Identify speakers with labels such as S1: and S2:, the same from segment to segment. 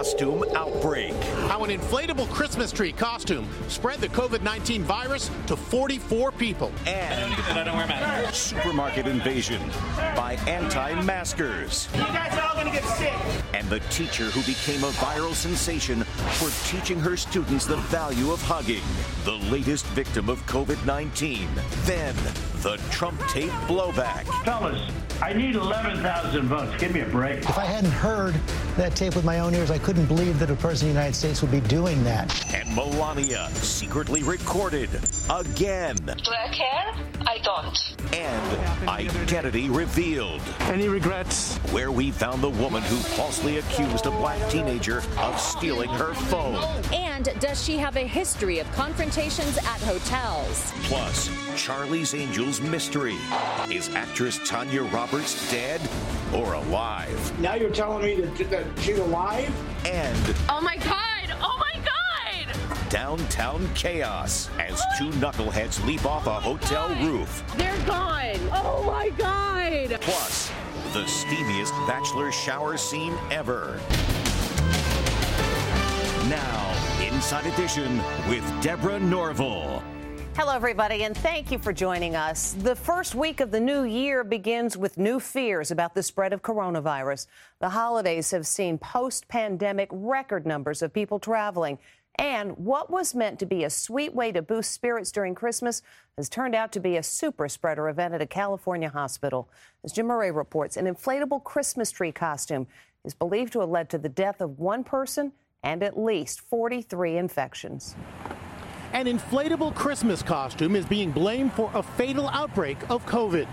S1: costume outbreak.
S2: How an inflatable Christmas tree costume spread the COVID 19 virus to 44 people.
S1: And supermarket invasion by anti maskers.
S3: You guys are all gonna get sick.
S1: And the teacher who became a viral sensation for teaching her students the value of hugging. The latest victim of COVID 19. Then the Trump tape blowback.
S4: Fellas, I need 11,000 votes. Give me a break.
S5: If I hadn't heard that tape with my own ears, I couldn't believe that a president of the United States would be doing that.
S1: And Melania secretly recorded again.
S6: Do I care? I don't.
S1: And identity revealed.
S4: Any regrets?
S1: Where we found the woman who falsely accused a black teenager of stealing her phone.
S7: And does she have a history of confrontations at hotels?
S1: Plus, Charlie's Angels mystery. Is actress Tanya Roberts dead or alive?
S3: Now you're telling me that, that she's alive?
S1: And
S6: Oh my god! Oh my god!
S1: downtown chaos as oh. two knuckleheads leap off a oh hotel roof.
S6: They're gone! Oh my god!
S1: Plus, the steamiest bachelor shower scene ever. Now, Inside Edition with Deborah Norville.
S8: Hello, everybody, and thank you for joining us. The first week of the new year begins with new fears about the spread of coronavirus. The holidays have seen post pandemic record numbers of people traveling. And what was meant to be a sweet way to boost spirits during Christmas has turned out to be a super spreader event at a California hospital. As Jim Moret reports, an inflatable Christmas tree costume is believed to have led to the death of one person and at least 43 infections.
S2: An inflatable Christmas costume is being blamed for a fatal outbreak of COVID.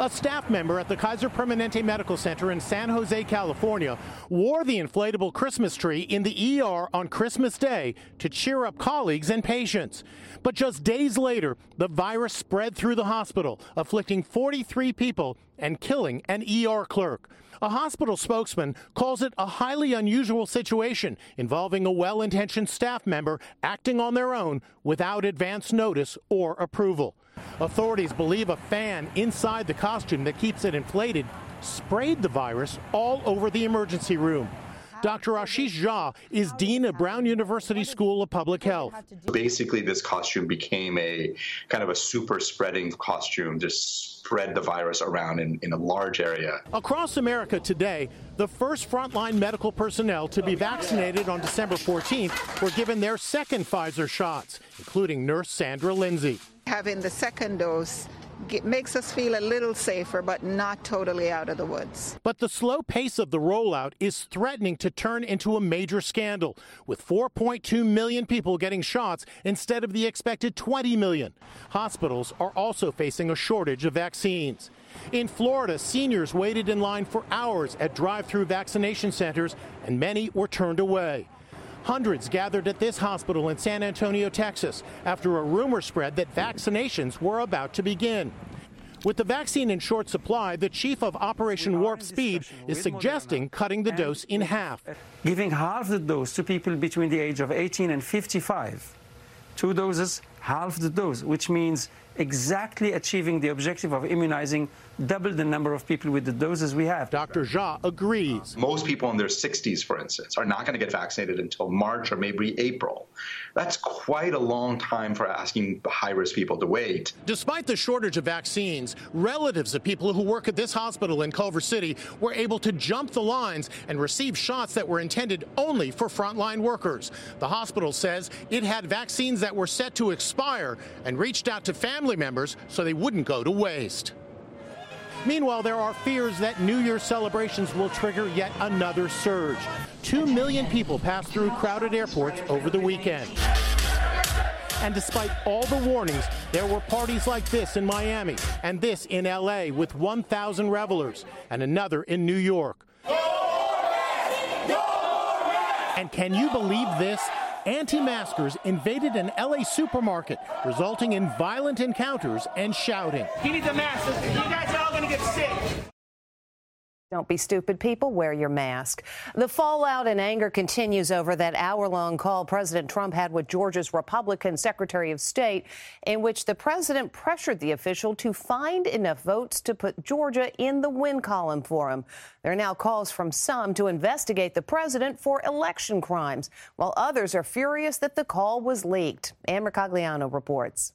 S2: A staff member at the Kaiser Permanente Medical Center in San Jose, California, wore the inflatable Christmas tree in the ER on Christmas Day to cheer up colleagues and patients. But just days later, the virus spread through the hospital, afflicting 43 people and killing an ER clerk. A hospital spokesman calls it a highly unusual situation involving a well intentioned staff member acting on their own without advance notice or approval. Authorities believe a fan inside the costume that keeps it inflated sprayed the virus all over the emergency room. Dr. Ashish Jha is Dean of Brown University School of Public Health.
S9: Basically, this costume became a kind of a super spreading costume, just spread the virus around in, in a large area.
S2: Across America today, the first frontline medical personnel to be vaccinated on December 14th were given their second Pfizer shots, including nurse Sandra Lindsay.
S10: Having the second dose get, makes us feel a little safer, but not totally out of the woods.
S2: But the slow pace of the rollout is threatening to turn into a major scandal, with 4.2 million people getting shots instead of the expected 20 million. Hospitals are also facing a shortage of vaccines. In Florida, seniors waited in line for hours at drive through vaccination centers, and many were turned away. Hundreds gathered at this hospital in San Antonio, Texas, after a rumor spread that vaccinations were about to begin. With the vaccine in short supply, the chief of Operation Warp Speed is suggesting cutting the dose in half.
S11: Giving half the dose to people between the age of 18 and 55. Two doses, half the dose, which means exactly achieving the objective of immunizing double the number of people with the doses we have.
S2: Dr. Jha agrees.
S9: Most people in their 60s, for instance, are not going to get vaccinated until March or maybe April. That's quite a long time for asking high risk people to wait.
S2: Despite the shortage of vaccines, relatives of people who work at this hospital in Culver City were able to jump the lines and receive shots that were intended only for frontline workers. The hospital says it had vaccines that were set to expire and reached out to family family members so they wouldn't go to waste. Meanwhile, there are fears that New Year's celebrations will trigger yet another surge. Two million people passed through crowded airports over the weekend. And despite all the warnings, there were parties like this in Miami and this in LA with 1,000 revelers and another in New York. And can you believe this? Anti maskers invaded an LA supermarket, resulting in violent encounters and shouting.
S3: He needs a mask. You guys are all going to get sick.
S8: Don't be stupid, people. Wear your mask. The fallout and anger continues over that hour long call President Trump had with Georgia's Republican Secretary of State, in which the president pressured the official to find enough votes to put Georgia in the win column for him. There are now calls from some to investigate the president for election crimes, while others are furious that the call was leaked. Ann Mercogliano reports.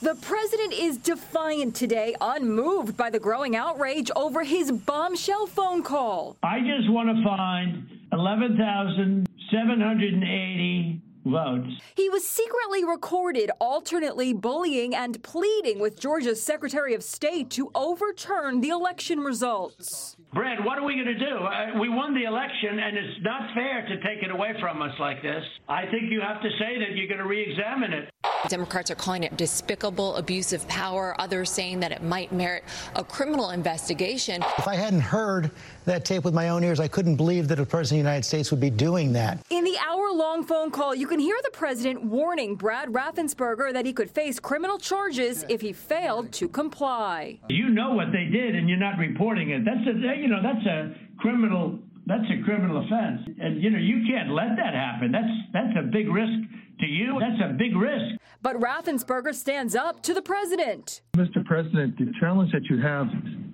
S12: The president is defiant today, unmoved by the growing outrage over his bombshell phone call.
S4: I just want to find 11,780 votes.
S12: He was secretly recorded alternately bullying and pleading with Georgia's Secretary of State to overturn the election results.
S4: Brad, what are we going to do? Uh, we won the election, and it's not fair to take it away from us like this. I think you have to say that you're going to re examine it.
S13: Democrats are calling it despicable abuse of power, others saying that it might merit a criminal investigation.
S5: If I hadn't heard that tape with my own ears, I couldn't believe that a president of the United States would be doing that.
S12: In the hour long phone call, you can hear the president warning Brad Raffensperger that he could face criminal charges if he failed to comply.
S4: You know what they did, and you're not reporting it. That's a, you know, that's a criminal. That's a criminal offense, and you know you can't let that happen. That's that's a big risk to you. That's a big risk.
S12: But Raffensperger stands up to the president.
S14: Mr. President, the challenge that you have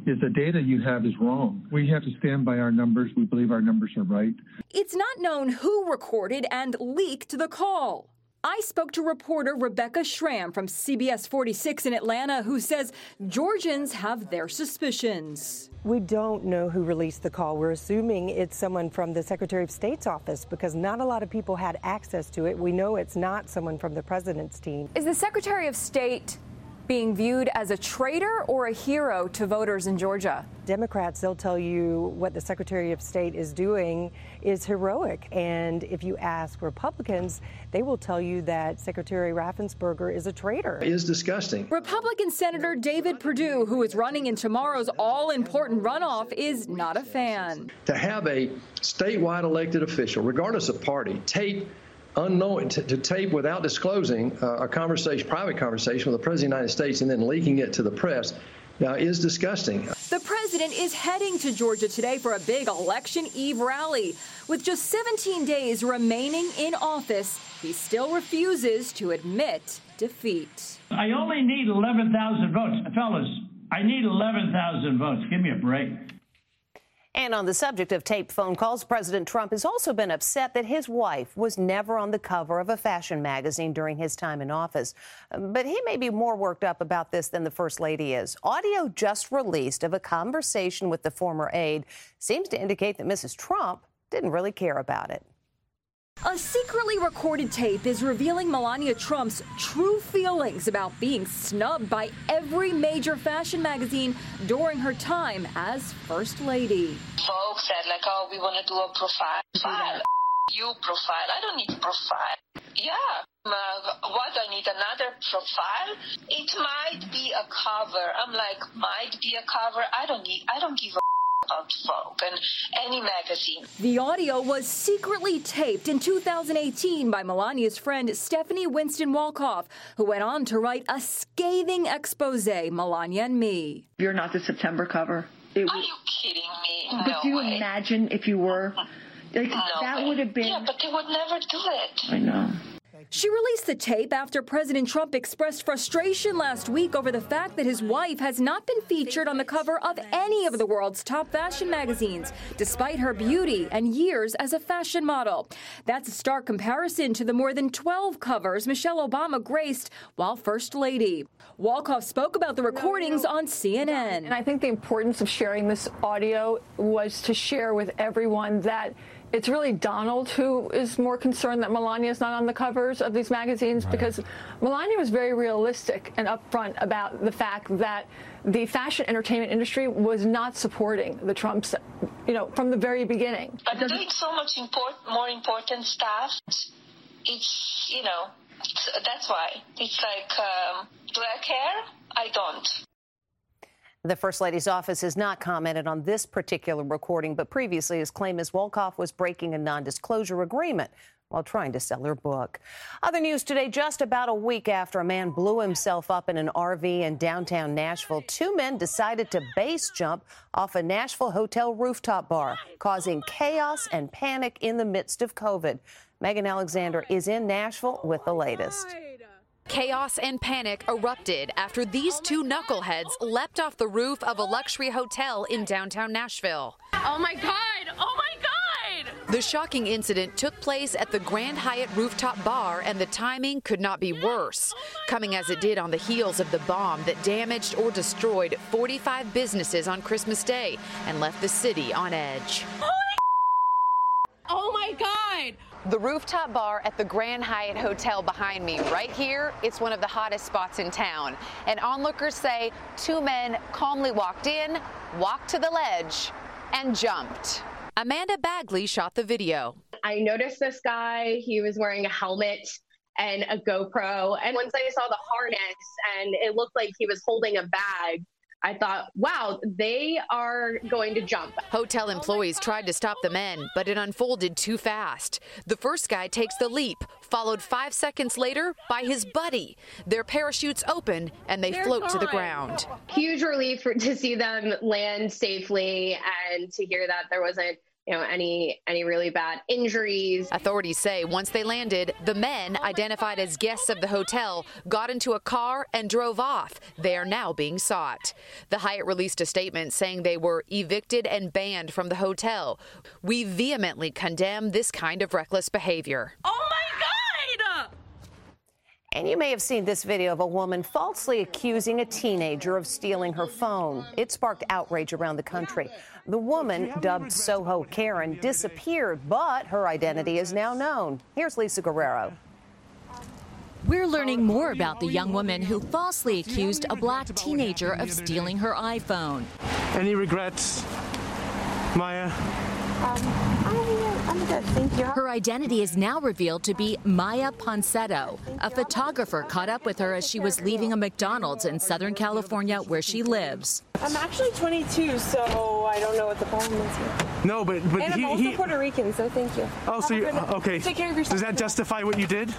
S14: is the data you have is wrong. We have to stand by our numbers. We believe our numbers are right.
S12: It's not known who recorded and leaked the call. I spoke to reporter Rebecca Schramm from CBS 46 in Atlanta, who says Georgians have their suspicions.
S15: We don't know who released the call. We're assuming it's someone from the Secretary of State's office because not a lot of people had access to it. We know it's not someone from the president's team.
S12: Is the Secretary of State being viewed as a traitor or a hero to voters in Georgia?
S15: Democrats, they'll tell you what the Secretary of State is doing is heroic. And if you ask Republicans, they will tell you that Secretary Raffensperger is a traitor.
S16: It is disgusting.
S12: Republican Senator David Perdue, who is running in tomorrow's all important runoff, is not a fan.
S16: To have a statewide elected official, regardless of party, tape unknowing to, to, tape without disclosing uh, a conversation, private conversation with the president of the United States, and then leaking it to the press. Uh, is disgusting.
S12: The president is heading to Georgia today for a big election eve rally. With just 17 days remaining in office, he still refuses to admit defeat.
S4: I only need 11,000 votes. Fellas, I need 11,000 votes. Give me a break.
S8: And on the subject of taped phone calls, President Trump has also been upset that his wife was never on the cover of a fashion magazine during his time in office. Um, but he may be more worked up about this than the First Lady is. Audio just released of a conversation with the former aide seems to indicate that Mrs. Trump didn't really care about it.
S12: A secretly recorded tape is revealing Melania Trump's true feelings about being snubbed by every major fashion magazine during her time as First Lady.
S6: Folks said, like, oh, we want to do a profile. Profile. You profile. I don't need profile. Yeah. Uh, what, I need another profile? It might be a cover. I'm like, might be a cover. I don't need, I don't give a about Vogue and any magazine.
S12: The audio was secretly taped in 2018 by Melania's friend Stephanie Winston Wolkoff, who went on to write a scathing expose, Melania and me.
S17: You're not the September cover.
S6: It Are you kidding me?
S17: But
S6: no
S17: do you
S6: way.
S17: imagine if you were? Like,
S6: no
S17: that
S6: way.
S17: would have been.
S6: Yeah, but they would never do it.
S17: I know.
S12: She released the tape after President Trump expressed frustration last week over the fact that his wife has not been featured on the cover of any of the world's top fashion magazines, despite her beauty and years as a fashion model. That's a stark comparison to the more than 12 covers Michelle Obama graced while First Lady. Wolkoff spoke about the recordings on CNN.
S18: And I think the importance of sharing this audio was to share with everyone that it's really Donald who is more concerned that Melania is not on the covers of these magazines right. because Melania was very realistic and upfront about the fact that the fashion entertainment industry was not supporting the Trumps, you know, from the very beginning.
S6: But doing so much import, more important stuff, it's, you know, that's why. It's like, um, do I care? I don't.
S8: The First Lady's office has not commented on this particular recording, but previously has claimed Ms. Wolkoff was breaking a non disclosure agreement while trying to sell her book. Other news today just about a week after a man blew himself up in an RV in downtown Nashville, two men decided to base jump off a Nashville hotel rooftop bar, causing chaos and panic in the midst of COVID. Megan Alexander is in Nashville with the latest.
S19: Chaos and panic erupted after these two knuckleheads leapt off the roof of a luxury hotel in downtown Nashville.
S20: Oh my God! Oh my God!
S19: The shocking incident took place at the Grand Hyatt rooftop bar, and the timing could not be worse, oh coming as it did on the heels of the bomb that damaged or destroyed 45 businesses on Christmas Day and left the city on edge.
S20: Oh my oh my God!
S19: The rooftop bar at the Grand Hyatt Hotel behind me, right here, it's one of the hottest spots in town. And onlookers say two men calmly walked in, walked to the ledge, and jumped. Amanda Bagley shot the video.
S20: I noticed this guy, he was wearing a helmet and a GoPro. And once I saw the harness and it looked like he was holding a bag, I thought, wow, they are going to jump.
S19: Hotel employees tried to stop the men, but it unfolded too fast. The first guy takes the leap, followed five seconds later by his buddy. Their parachutes open and they They're float gone. to the ground.
S20: Huge relief to see them land safely and to hear that there wasn't you know any any really bad injuries.
S19: Authorities say once they landed, the men identified as guests of the hotel got into a car and drove off. They are now being sought. The Hyatt released a statement saying they were evicted and banned from the hotel. We vehemently condemn this kind of reckless behavior.
S20: Oh my god!
S8: And you may have seen this video of a woman falsely accusing a teenager of stealing her phone. It sparked outrage around the country. The woman, dubbed Soho Karen, disappeared, but her identity is now known. Here's Lisa Guerrero.
S21: We're learning more about the young woman who falsely accused a black teenager of stealing her iPhone.
S22: Any regrets, Maya?
S21: Um, I'm good, thank you. Her identity is now revealed to be Maya Ponsetto. A photographer caught up with her as she was leaving a McDonald's in Southern California where she lives.
S23: I'm actually 22, so I don't know what the problem is here.
S22: No, but but
S23: and
S22: he,
S23: I'm also
S22: he...
S23: Puerto Rican, so thank you.
S22: Oh, so you okay?
S23: Take care of yourself.
S22: Does that justify what you did?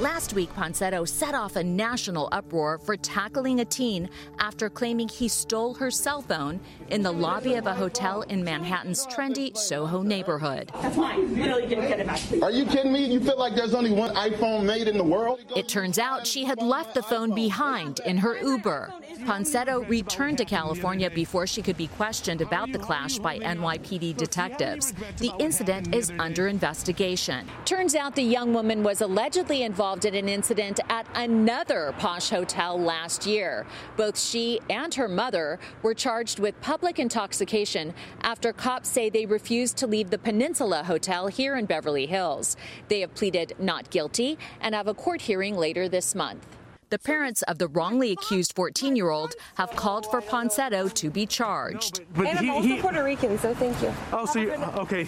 S21: Last week, Ponsetto set off a national uproar for tackling a teen after claiming he stole her cell phone in the lobby of a hotel in Manhattan's trendy Soho neighborhood.
S23: That's mine. Literally didn't get it back.
S24: Are you kidding me? You feel like there's only one iPhone made in the world?
S21: It turns out she had left the phone behind in her Uber. Ponsetto returned to California before she could be questioned about the clash by NYPD detectives. The incident is under investigation. Turns out the young woman was allegedly involved in an incident at another posh hotel last year. Both she and her mother were charged with public intoxication after cops say they refused to leave the Peninsula Hotel here in Beverly Hills. They have pleaded not guilty and have a court hearing later this month. The parents of the wrongly accused 14 year old have called for Ponsetto to be charged.
S23: No, but, but and he, I'm also he, Puerto Rican, so thank you.
S22: Oh, so you, okay.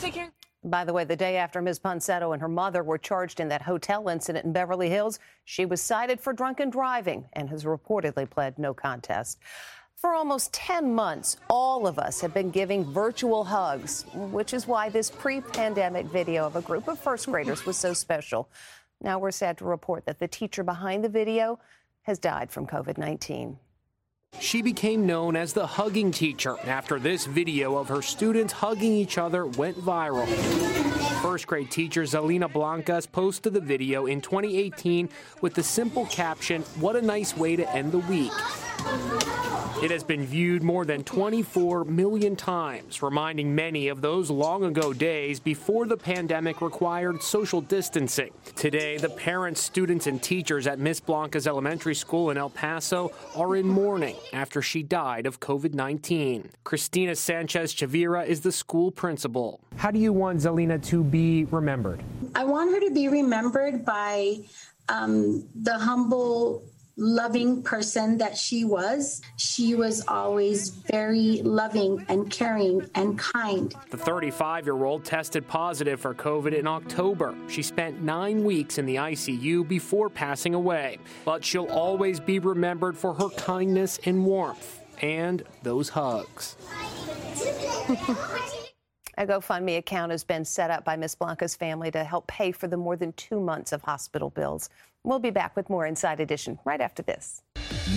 S8: By the way, the day after Ms. Ponsetto and her mother were charged in that hotel incident in Beverly Hills, she was cited for drunken driving and has reportedly pled no contest. For almost 10 months, all of us have been giving virtual hugs, which is why this pre pandemic video of a group of first graders was so special. Now we're sad to report that the teacher behind the video has died from COVID 19.
S25: She became known as the hugging teacher after this video of her students hugging each other went viral. First grade teacher Zelina Blancas posted the video in 2018 with the simple caption, What a nice way to end the week. It has been viewed more than 24 million times, reminding many of those long ago days before the pandemic required social distancing. Today, the parents, students, and teachers at Miss Blancas' elementary school in El Paso are in mourning after she died of COVID 19. Christina Sanchez Chavira is the school principal. How do you want Zelina to be remembered?
S26: I want her to be remembered by um, the humble, loving person that she was. She was always very loving and caring and kind.
S25: The 35 year old tested positive for COVID in October. She spent nine weeks in the ICU before passing away, but she'll always be remembered for her kindness and warmth and those hugs.
S8: A GoFundMe account has been set up by Miss Blancas' family to help pay for the more than two months of hospital bills. We'll be back with more Inside Edition right after this.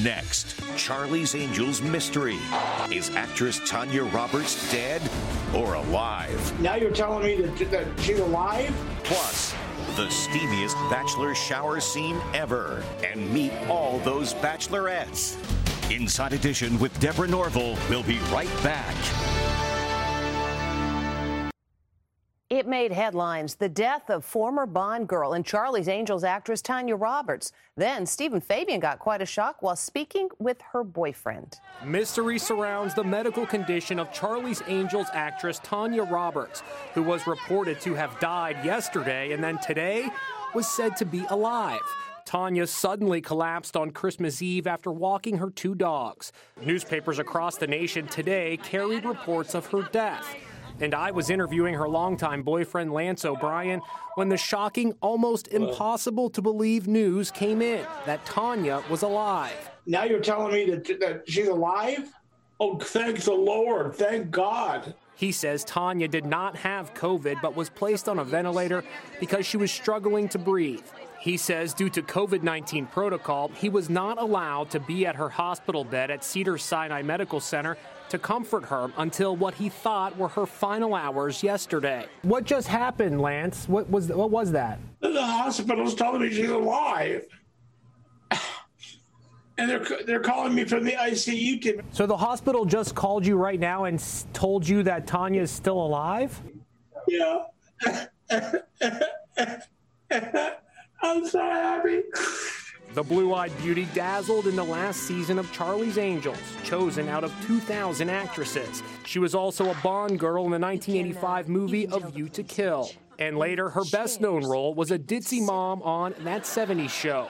S27: Next, Charlie's Angels mystery. Is actress Tanya Roberts dead or alive?
S3: Now you're telling me that, that she's alive?
S27: Plus, the steamiest bachelor shower scene ever. And meet all those bachelorettes. Inside Edition with Deborah Norville will be right back.
S8: It made headlines the death of former Bond girl and Charlie's Angels actress Tanya Roberts. Then Steven Fabian got quite a shock while speaking with her boyfriend.
S25: Mystery surrounds the medical condition of Charlie's Angels actress Tanya Roberts, who was reported to have died yesterday and then today was said to be alive. Tanya suddenly collapsed on Christmas Eve after walking her two dogs. Newspapers across the nation today carried reports of her death and I was interviewing her longtime boyfriend, Lance O'Brien, when the shocking, almost impossible to believe news came in that Tanya was alive.
S3: Now you're telling me that, that she's alive? Oh, thank the Lord. Thank God.
S25: He says Tanya did not have COVID but was placed on a ventilator because she was struggling to breathe. He says due to COVID 19 protocol, he was not allowed to be at her hospital bed at Cedar Sinai Medical Center to comfort her until what he thought were her final hours yesterday. What just happened, Lance? What was what was that?
S3: The hospital's telling me she's alive. And they're, they're calling me from the ICU team.
S25: So the hospital just called you right now and told you that Tanya is still alive?
S3: Yeah. I'm so happy.
S25: The blue eyed beauty dazzled in the last season of Charlie's Angels, chosen out of 2,000 actresses. She was also a Bond girl in the 1985 movie A View to Kill. And later, her best known role was a ditzy mom on That 70s Show.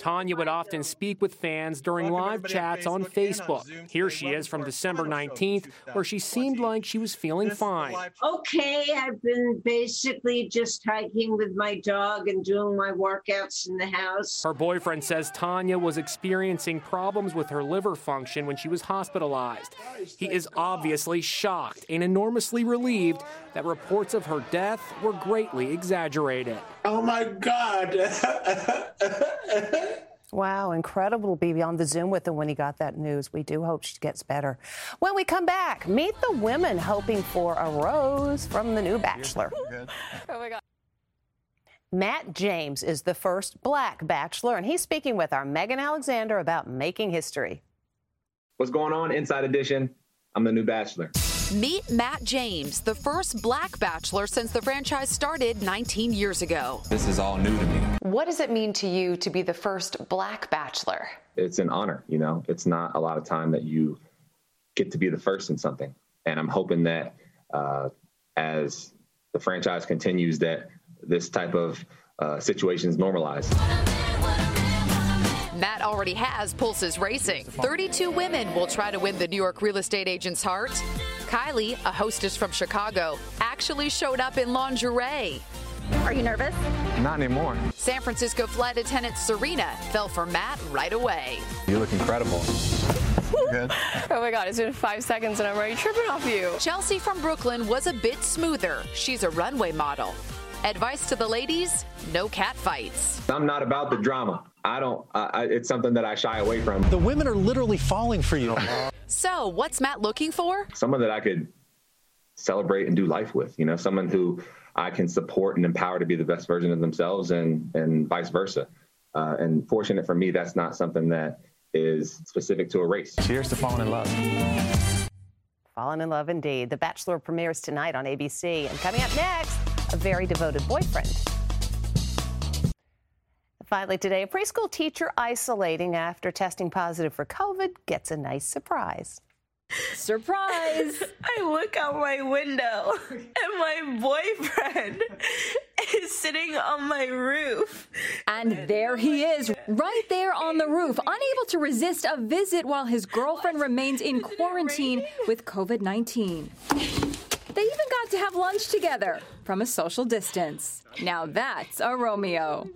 S25: Tanya would often speak with fans during live chats on Facebook. Here she is from December 19th, where she seemed like she was feeling fine.
S28: Okay, I've been basically just hiking with my dog and doing my workouts in the house.
S25: Her boyfriend says Tanya was experiencing problems with her liver function when she was hospitalized. He is obviously shocked and enormously relieved that reports of her death were greatly exaggerated.
S3: Oh my God.
S8: Wow, incredible to be on the Zoom with him when he got that news. We do hope she gets better. When we come back, meet the women hoping for a rose from the new bachelor.
S18: Oh my God.
S8: Matt James is the first black bachelor, and he's speaking with our Megan Alexander about making history.
S29: What's going on, Inside Edition? I'm the new bachelor.
S19: Meet Matt James, the first black bachelor since the franchise started 19 years ago.
S29: This is all new to me.
S19: What does it mean to you to be the first black bachelor?
S29: It's an honor, you know. It's not a lot of time that you get to be the first in something. And I'm hoping that uh, as the franchise continues, that this type of uh, situations normalize.
S19: Matt already has pulses racing. 32 women will try to win the New York real estate agent's heart. Kylie, a hostess from Chicago, actually showed up in lingerie.
S30: Are you nervous?
S29: Not anymore.
S19: San Francisco flight attendant Serena fell for Matt right away.
S29: You look incredible. Good.
S18: Oh my God, it's been five seconds and I'm already tripping off you.
S19: Chelsea from Brooklyn was a bit smoother. She's a runway model. Advice to the ladies no cat fights.
S29: I'm not about the drama. I don't, I, it's something that I shy away from.
S5: The women are literally falling for you.
S19: So, what's Matt looking for?
S29: Someone that I could celebrate and do life with, you know, someone who I can support and empower to be the best version of themselves and, and vice versa. Uh, and fortunate for me, that's not something that is specific to a race.
S31: Cheers to falling in love.
S8: Fallen in love indeed. The Bachelor premieres tonight on ABC. And coming up next, a very devoted boyfriend. Finally, today, a preschool teacher isolating after testing positive for COVID gets a nice surprise.
S12: Surprise!
S30: I look out my window and my boyfriend is sitting on my roof.
S12: And there he is, right there on the roof, unable to resist a visit while his girlfriend remains in quarantine with COVID 19. They even got to have lunch together from a social distance. Now that's a Romeo.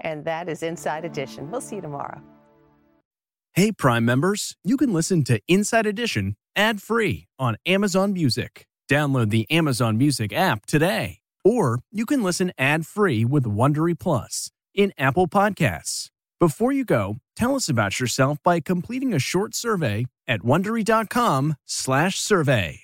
S8: And that is Inside Edition. We'll see you tomorrow.
S32: Hey, Prime members, you can listen to Inside Edition ad free on Amazon Music. Download the Amazon Music app today. Or you can listen ad free with Wondery Plus in Apple Podcasts. Before you go, tell us about yourself by completing a short survey at wondery.com/slash survey.